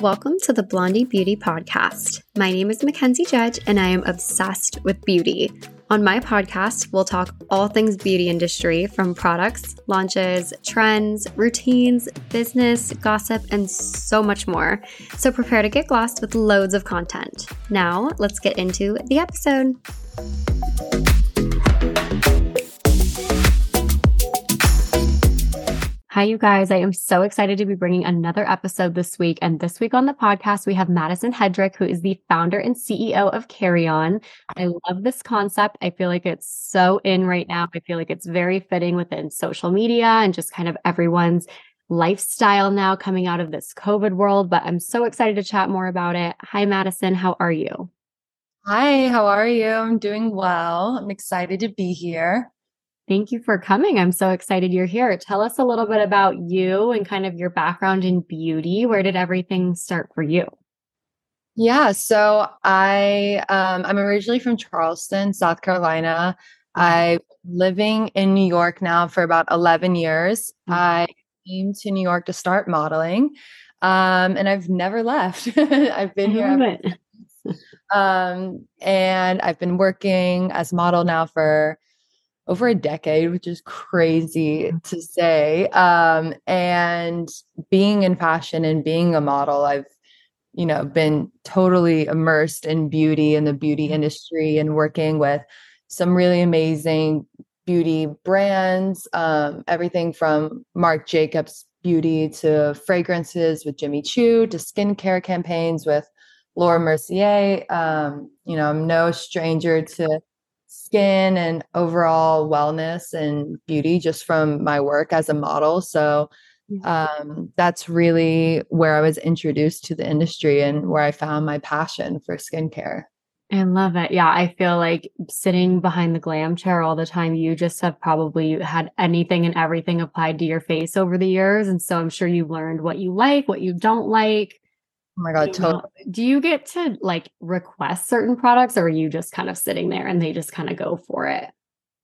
Welcome to the Blondie Beauty Podcast. My name is Mackenzie Judge, and I am obsessed with beauty. On my podcast, we'll talk all things beauty industry from products, launches, trends, routines, business, gossip, and so much more. So prepare to get glossed with loads of content. Now, let's get into the episode. Hi, you guys. I am so excited to be bringing another episode this week. And this week on the podcast, we have Madison Headrick, who is the founder and CEO of Care.e.on. I love this concept. I feel like it's so in right now. I feel like it's very fitting within social media and just kind of everyone's lifestyle now coming out of this COVID world. But I'm so excited to chat more about it. Hi, Madison. How are you? Hi, how are you? I'm doing well. I'm excited to be here. Thank you for coming. I'm so excited you're here. Tell us a little bit about you and kind of your background in beauty. Where did everything start for you? Yeah, so I um, I'm originally from Charleston, South Carolina. Mm-hmm. I'm living in New York now for about 11 years. Mm-hmm. I came to New York to start modeling, um, and I've never left. I've been here. um, and I've been working as model now for over a decade, which is crazy to say. Um, and being in fashion and being a model, I've, you know, been totally immersed in beauty and the beauty mm-hmm. industry and working with some really amazing beauty brands, um, everything from Marc Jacobs beauty to fragrances with Jimmy Choo to skincare campaigns with Laura Mercier. Um, you know, I'm no stranger to skin and overall wellness and beauty just from my work as a model. So um, that's really where I was introduced to the industry and where I found my passion for skincare. I love it. Yeah, I feel like sitting behind the glam chair all the time, you just have probably had anything and everything applied to your face over the years. And so I'm sure you've learned what you like, what you don't like. Oh my god, totally. Do you get to like request certain products or are you just kind of sitting there and they just kind of go for it?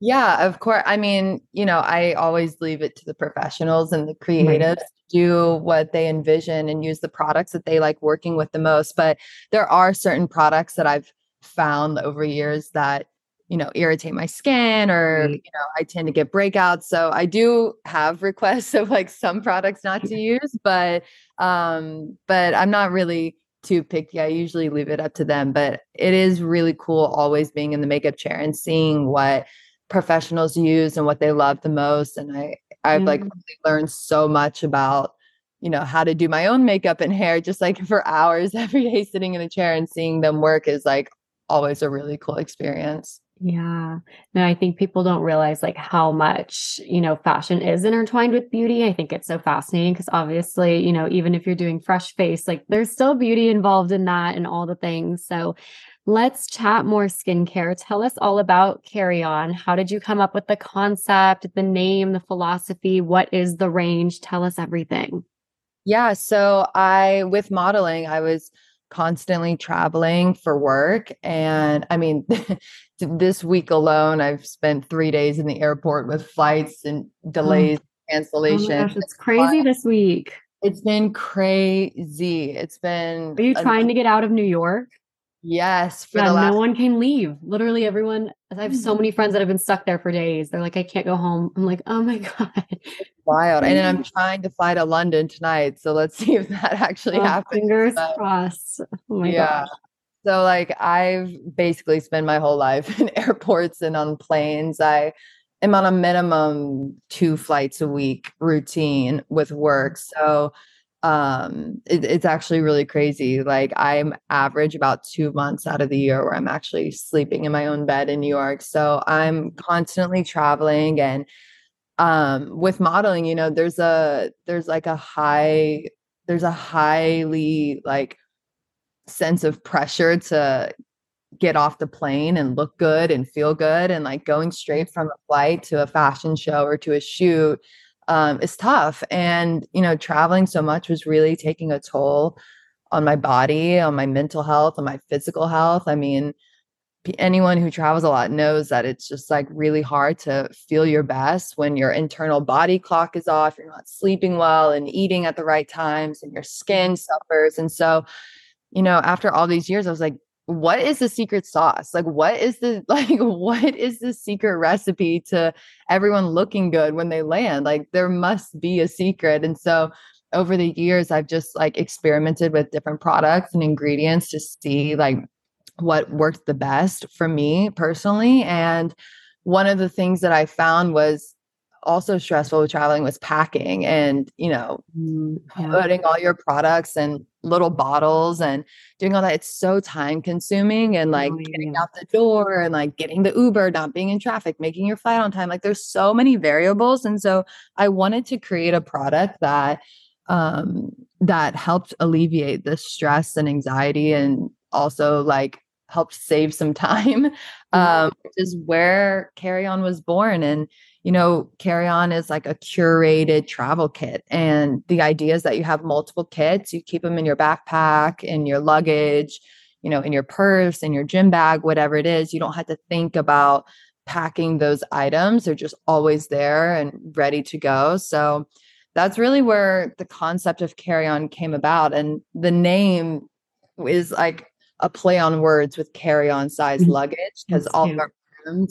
Yeah, of course. I mean, you know, I always leave it to the professionals and the creatives right. to do what they envision and use the products that they like working with the most. But there are certain products that I've found over years that you know irritate my skin or you know i tend to get breakouts. So i do have requests of like some products not to use but um but i'm not really too picky. I usually leave it up to them but it is really cool always being in the makeup chair and seeing what professionals use and what they love the most and i i've mm. like really learned so much about you know how to do my own makeup and hair just like for hours every day sitting in the chair and seeing them work is like always a really cool experience yeah. No, I think people don't realize like how much, you know, fashion is intertwined with beauty. I think it's so fascinating because obviously, you know, even if you're doing fresh face, like there's still beauty involved in that and all the things. So let's chat more skincare. Tell us all about Care.e.on. How did you come up with the concept, the name, the philosophy? What is the range? Tell us everything. Yeah. So I, with modeling, I was constantly traveling for work. And I mean, this week alone, I've spent three days in the airport with flights and oh. delays, oh. cancellations. Oh gosh, it's crazy this week. It's been crazy. It's been. Are you trying to get out of New York? Yes. For yeah, last- no one can leave. Literally everyone. I have so mm-hmm. many friends that have been stuck there for days. They're like, I can't go home. I'm like, oh my God. It's wild. And then I'm trying to fly to London tonight. So let's see if that actually oh, happens. Fingers but, crossed. Oh my God. yeah. gosh. So like I've basically spent my whole life in airports and on planes. I am on a minimum two flights a week routine with work. So um it, it's actually really crazy like i'm average about two months out of the year where i'm actually sleeping in my own bed in new york so i'm constantly traveling and um with modeling you know there's a there's like a high there's a highly like sense of pressure to get off the plane and look good and feel good and like going straight from a flight to a fashion show or to a shoot um, is tough. And, you know, traveling so much was really taking a toll on my body, on my mental health, on my physical health. I mean, anyone who travels a lot knows that it's just like really hard to feel your best when your internal body clock is off, you're not sleeping well and eating at the right times, and your skin suffers. And so, you know, after all these years, I was like, what is the secret sauce? Like, what is the like, what is the secret recipe to everyone looking good when they land? Like, there must be a secret. And so, over the years, I've just like experimented with different products and ingredients to see like what worked the best for me personally. And one of the things that I found was also stressful with traveling was packing and, you know, mm, yeah. putting all your products and little bottles and doing all that. It's so time consuming and like oh, getting out the door and like getting the Uber, not being in traffic, making your flight on time. Like there's so many variables. And so I wanted to create a product that um that helped alleviate the stress and anxiety and also like helped save some time, um, which is where Care.e.on was born. And, you know, Care.e.on is like a curated travel kit. And the idea is that you have multiple kits, you keep them in your backpack, in your luggage, you know, in your purse, in your gym bag, whatever it is. You don't have to think about packing those items. They're just always there and ready to go. So that's really where the concept of Care.e.on came about. And the name is like a play on words with carry on size mm-hmm. luggage because all of our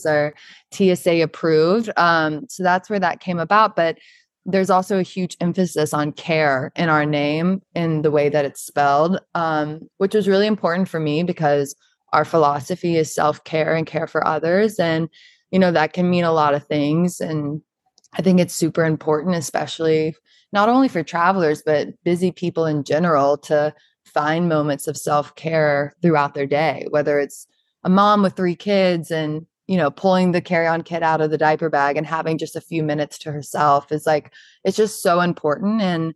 are TSA approved. Um, so that's where that came about. But there's also a huge emphasis on care in our name in the way that it's spelled, um, which was really important for me because our philosophy is self care and care for others. And, you know, that can mean a lot of things. And I think it's super important, especially not only for travelers, but busy people in general to find moments of self-care throughout their day whether it's a mom with three kids and you know pulling the carry-on kit out of the diaper bag and having just a few minutes to herself is like it's just so important and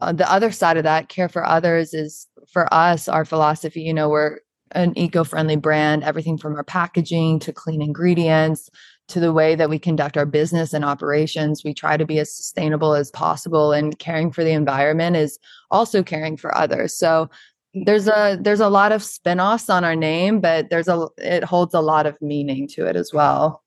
uh, the other side of that care for others is for us our philosophy you know we're an eco-friendly brand everything from our packaging to clean ingredients to the way that we conduct our business and operations. We try to be as sustainable as possible and caring for the environment is also caring for others. So there's a there's a lot of spin-offs on our name, but there's a it holds a lot of meaning to it as well.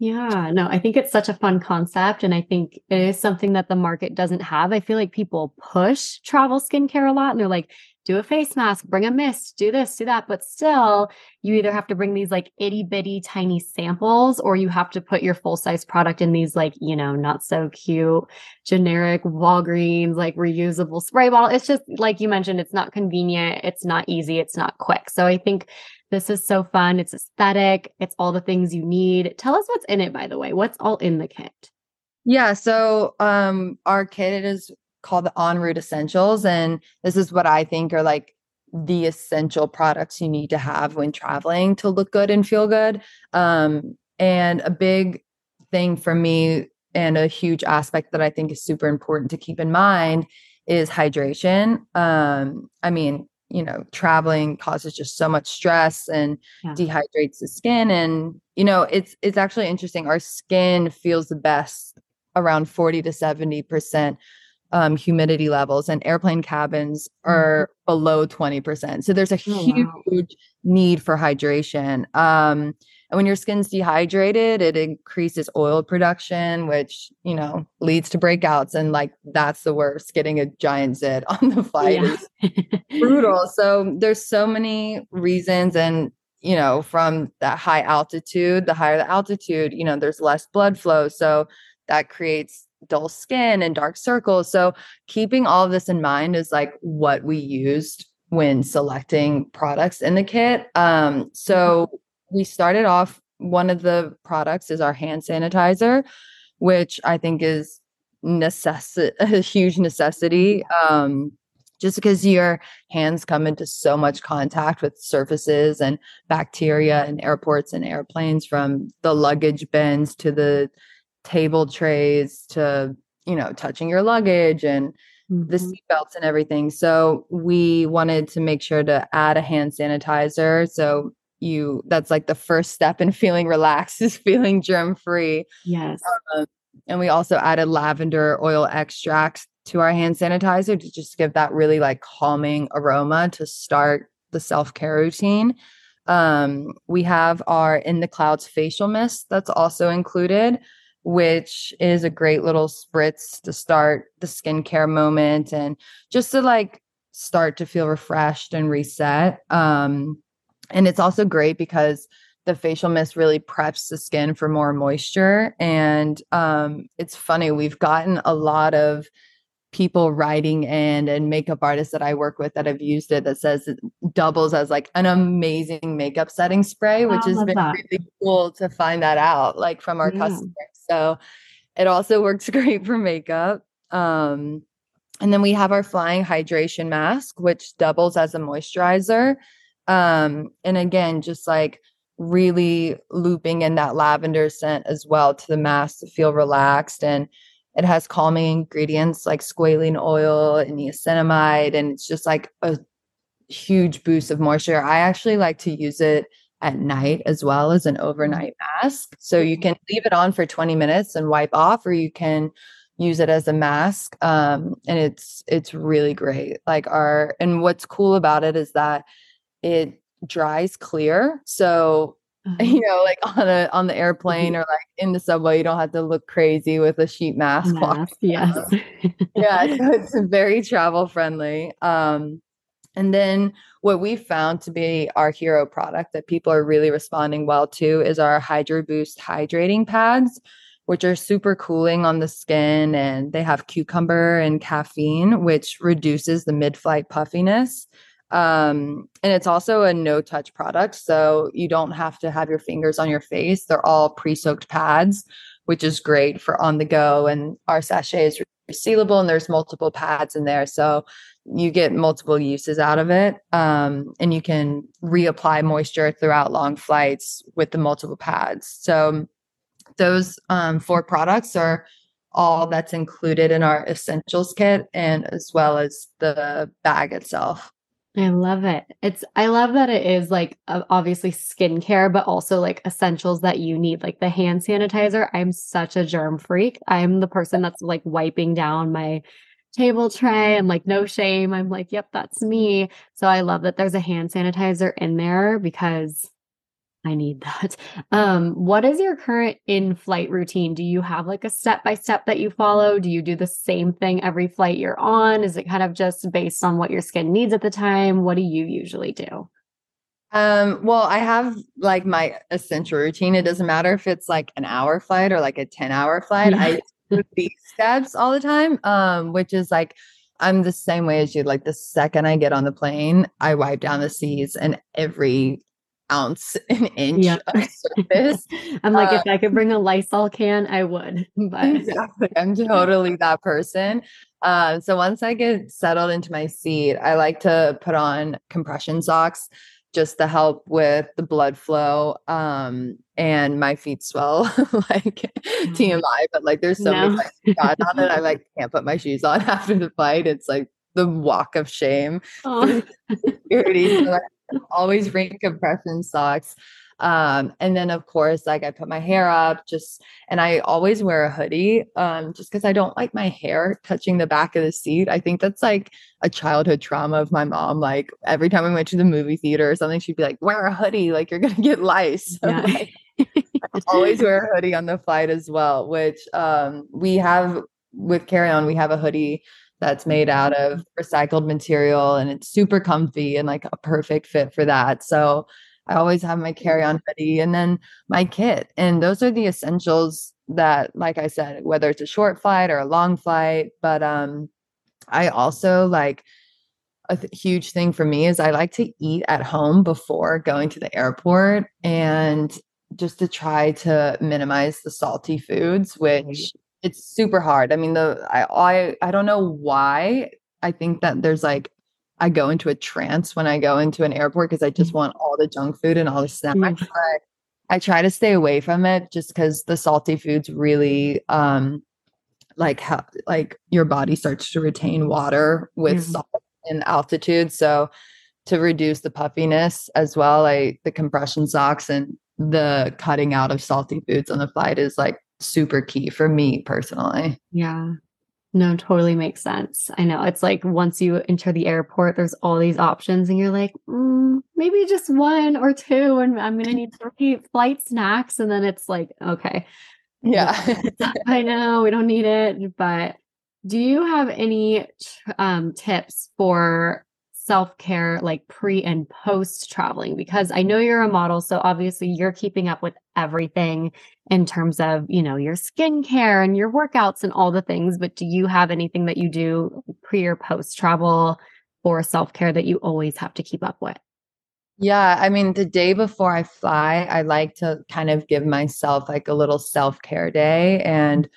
Yeah, no, I think it's such a fun concept. And I think it is something that the market doesn't have. I feel like people push travel skincare a lot and they're like, do a face mask, bring a mist, do this, do that. But still, you either have to bring these like itty bitty tiny samples or you have to put your full size product in these like, you know, not so cute, generic Walgreens, like reusable spray bottle. It's just like you mentioned, it's not convenient, it's not easy, it's not quick. So I think this is so fun. It's aesthetic, it's all the things you need. Tell us what's in it, by the way. What's all in the kit? Yeah, so um our kit is called the En Route Essentials. And this is what I think are like the essential products you need to have when traveling to look good and feel good. Um, and a big thing for me and a huge aspect that I think is super important to keep in mind is hydration. Um, I mean, you know, traveling causes just so much stress and yeah. dehydrates the skin. And, you know, it's it's actually interesting. Our skin feels the best around 40 to 70 percent um, humidity levels, and airplane cabins mm-hmm. are mm-hmm. below 20%. So there's a oh, huge wow. need for hydration. Um, and when your skin's dehydrated, it increases oil production, which, you know, leads to breakouts. And like, that's the worst. Getting a giant zit on the flight yeah. is brutal. So there's so many reasons. And, you know, from that high altitude, the higher the altitude, you know, there's less blood flow. So that creates dull skin and dark circles. So keeping all of this in mind is like what we used when selecting products in the kit. Um, so we started off one of the products is our hand sanitizer, which I think is necess- a huge necessity. Um, just because your hands come into so much contact with surfaces and bacteria and airports and airplanes from the luggage bins to the table trays to you know touching your luggage and mm-hmm. the seatbelts and everything. So we wanted to make sure to add a hand sanitizer. So you that's like the first step in feeling relaxed is feeling germ free yes. Um, and we also added lavender oil extracts to our hand sanitizer to just give that really like calming aroma to start the self-care routine. Um, we have our In the Clouds facial mist that's also included, which is a great little spritz to start the skincare moment and just to like start to feel refreshed and reset. Um, and it's also great because the facial mist really preps the skin for more moisture. And um, it's funny, we've gotten a lot of people writing in and makeup artists that I work with that have used it that says it doubles as like an amazing makeup setting spray, which has been that. really cool to find that out like from our yeah. customers. So it also works great for makeup. Um, and then we have our flying hydration mask, which doubles as a moisturizer. Um, and again, just like really looping in that lavender scent as well to the mask to feel relaxed. And it has calming ingredients like squalene oil and niacinamide. And it's just like a huge boost of moisture. I actually like to use it at night as well as an overnight mask. So you can leave it on for 20 minutes and wipe off, or you can use it as a mask. Um, and it's it's really great. Like our and what's cool about it is that it dries clear. So uh-huh. you know, like on a on the airplane mm-hmm. or like in the subway, you don't have to look crazy with a sheet mask. mask yes. yeah, so it's very travel friendly. Um, and then what we found to be our hero product that people are really responding well to is our Hydro Boost hydrating pads, which are super cooling on the skin and they have cucumber and caffeine, which reduces the mid flight puffiness. Um, and it's also a no touch product. So you don't have to have your fingers on your face. They're all pre soaked pads, which is great for on the go. And our sachet is resealable and there's multiple pads in there. So you get multiple uses out of it. Um, and you can reapply moisture throughout long flights with the multiple pads. So those um, four products are all that's included in our essentials kit and as well as the bag itself. I love it. It's I love that it is like obviously skincare, but also like essentials that you need, like the hand sanitizer. I'm such a germ freak. I'm the person that's like wiping down my table tray. I'm like, no shame. I'm like, yep, that's me. So I love that there's a hand sanitizer in there because I need that. Um, what is your current in flight routine? Do you have like a step by step that you follow? Do you do the same thing every flight you're on? Is it kind of just based on what your skin needs at the time? What do you usually do? Um, well, I have like my essential routine. It doesn't matter if it's like an hour flight or like a 10 hour flight. Yeah. I these steps all the time. Um, which is like I'm the same way as you. Like the second I get on the plane, I wipe down the seats and every ounce and inch yeah. of surface. I'm like, uh, if I could bring a Lysol can, I would. But exactly. I'm totally that person. Uh, so once I get settled into my seat, I like to put on compression socks just to help with the blood flow. Um, and my feet swell like mm-hmm. TMI, but like there's so no. many got on it. I like can't put my shoes on after the fight. It's like the walk of shame. Oh. Security. So always bring compression socks. Um, and then of course, like I put my hair up just, and I always wear a hoodie, um, just cause I don't like my hair touching the back of the seat. I think that's like a childhood trauma of my mom. Like every time we went to the movie theater or something, she'd be like, wear a hoodie, like you're going to get lice. So yeah. like, I always wear a hoodie on the flight as well, which, um, we have with carry on, we have a hoodie that's made out of recycled material and it's super comfy and like a perfect fit for that. So I always have my carry on hoodie and then my kit. And those are the essentials that, like I said, whether it's a short flight or a long flight. But um, I also like a th- huge thing for me is I like to eat at home before going to the airport and just to try to minimize the salty foods, which it's super hard. I mean, the I I I don't know why. I think that there's like I go into a trance when I go into an airport because I just mm-hmm. want all the junk food and all the snacks. Mm-hmm. But I try to stay away from it just because the salty foods really um like how like your body starts to retain water with mm-hmm. salt and altitude. So to reduce the puffiness as well, like the compression socks and the cutting out of salty foods on the flight is like super key for me personally. Yeah. No, totally makes sense. I know. It's like once you enter the airport, there's all these options, and you're like, mm, maybe just one or two, and I'm going to need three flight snacks. And then it's like, okay. Yeah. I know we don't need it. But do you have any um, tips for self care, like pre and post traveling? Because I know you're a model. So obviously you're keeping up with everything in terms of, you know, your skincare and your workouts and all the things. But do you have anything that you do pre or post travel or self care that you always have to keep up with? Yeah, I mean, the day before I fly, I like to kind of give myself like a little self care day. And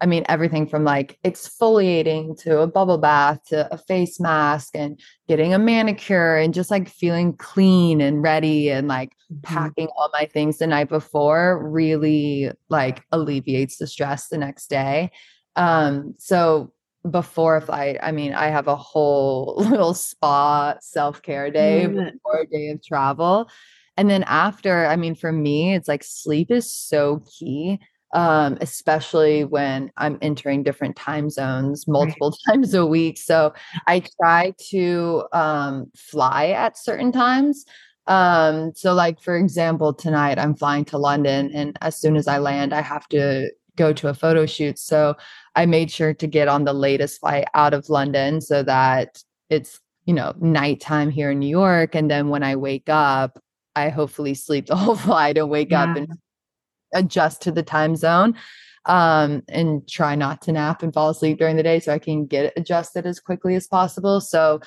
I mean, everything from like exfoliating to a bubble bath to a face mask and getting a manicure and just like feeling clean and ready and like mm-hmm. packing all my things the night before really like alleviates the stress the next day. Um, so before a flight, I mean, I have a whole little spa self care day mm-hmm. before a day of travel. And then after, I mean, for me, it's like sleep is so key um, especially when I'm entering different time zones multiple right. times a week. So I try to um, fly at certain times. Um, so, like for example, tonight I'm flying to London, and as soon as I land, I have to go to a photo shoot. So I made sure to get on the latest flight out of London so that it's you know nighttime here in New York, and then when I wake up, I hopefully sleep the whole flight and wake yeah. up and adjust to the time zone um, and try not to nap and fall asleep during the day so I can get adjusted as quickly as possible. So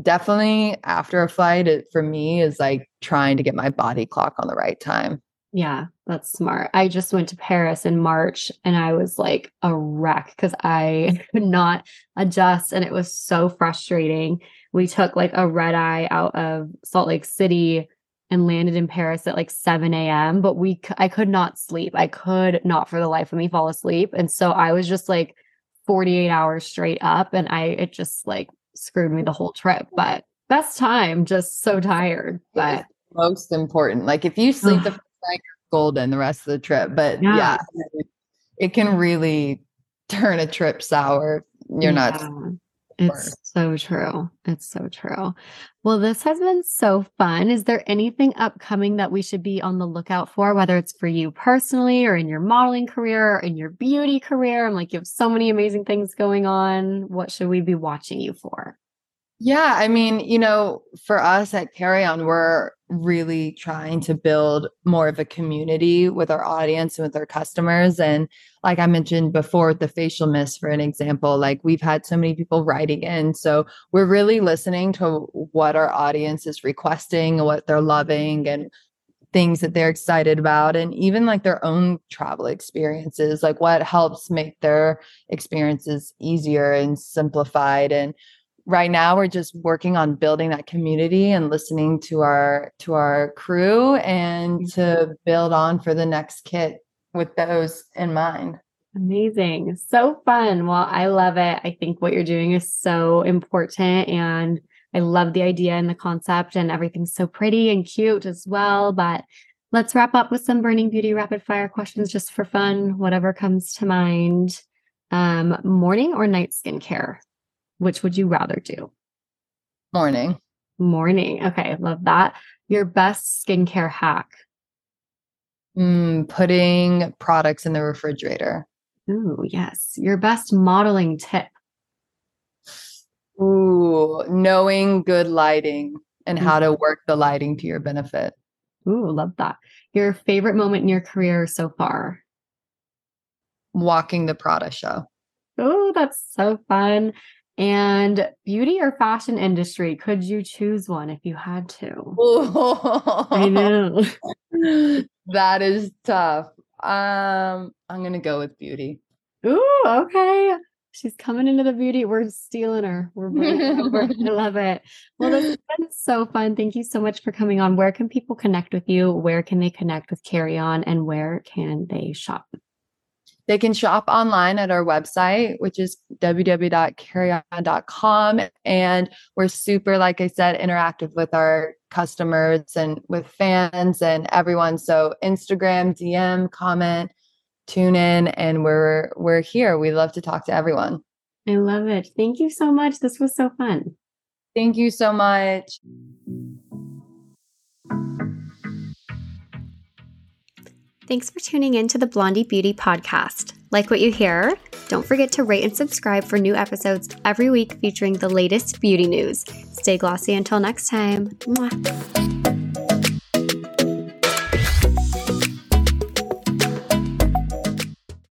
definitely after a flight, it for me is like trying to get my body clock on the right time. Yeah, that's smart. I just went to Paris in March and I was like a wreck because I could not adjust and it was so frustrating. We took like a red eye out of Salt Lake City and landed in Paris at like 7 a.m. But we, I could not sleep. I could not for the life of me fall asleep. And so I was just like 48 hours straight up and I, it just like screwed me the whole trip. But best time, just so tired. But most important. Like if you sleep the first night, golden the rest of the trip. But yeah, yeah it can really turn a trip sour. You're yeah. not it's so true. It's so true. Well, this has been so fun. Is there anything upcoming that we should be on the lookout for, whether it's for you personally or in your modeling career or in your beauty career? I'm like, you have so many amazing things going on. What should we be watching you for? Yeah, I mean, you know, for us at Care.e.on, we're really trying to build more of a community with our audience and with our customers. And like I mentioned before, with the facial mist, for an example, like we've had so many people writing in. So we're really listening to what our audience is requesting, what they're loving, and things that they're excited about and even like their own travel experiences like what helps make their experiences easier and simplified and right now we're just working on building that community and listening to our to our crew and mm-hmm. to build on for the next kit with those in mind. Amazing. So fun. Well i love it. I think what you're doing is so important and i love the idea and the concept and everything's so pretty and cute as well but let's wrap up with some burning beauty rapid fire questions just for fun whatever comes to mind. Um morning or night skincare which would you rather do? Morning. Morning. Okay, love that. Your best skincare hack? Mm, putting products in the refrigerator. Ooh, yes. Your best modeling tip? Ooh, knowing good lighting and how to work the lighting to your benefit. Ooh, love that. Your favorite moment in your career so far? Walking the Prada show. Oh, that's so fun. And beauty or fashion industry, could you choose one if you had to? I know. that is tough. Um, I'm gonna go with beauty. Ooh, okay. She's coming into the beauty. We're stealing her. We're. I love it. Well, this has been so fun. Thank you so much for coming on. Where can people connect with you? Where can they connect with Care.e.on? And where can they shop? They can shop online at our website, which is www.careeon.com. And we're super, like I said, interactive with our customers and with fans and everyone. So Instagram, DM, comment, tune in, and we're we're here. We love to talk to everyone. I love it. Thank you so much. This was so fun. Thank you so much. Thanks for tuning in to the Blondie Beauty Podcast. Like what you hear? Don't forget to rate and subscribe for new episodes every week featuring the latest beauty news. Stay glossy until next time. Mwah.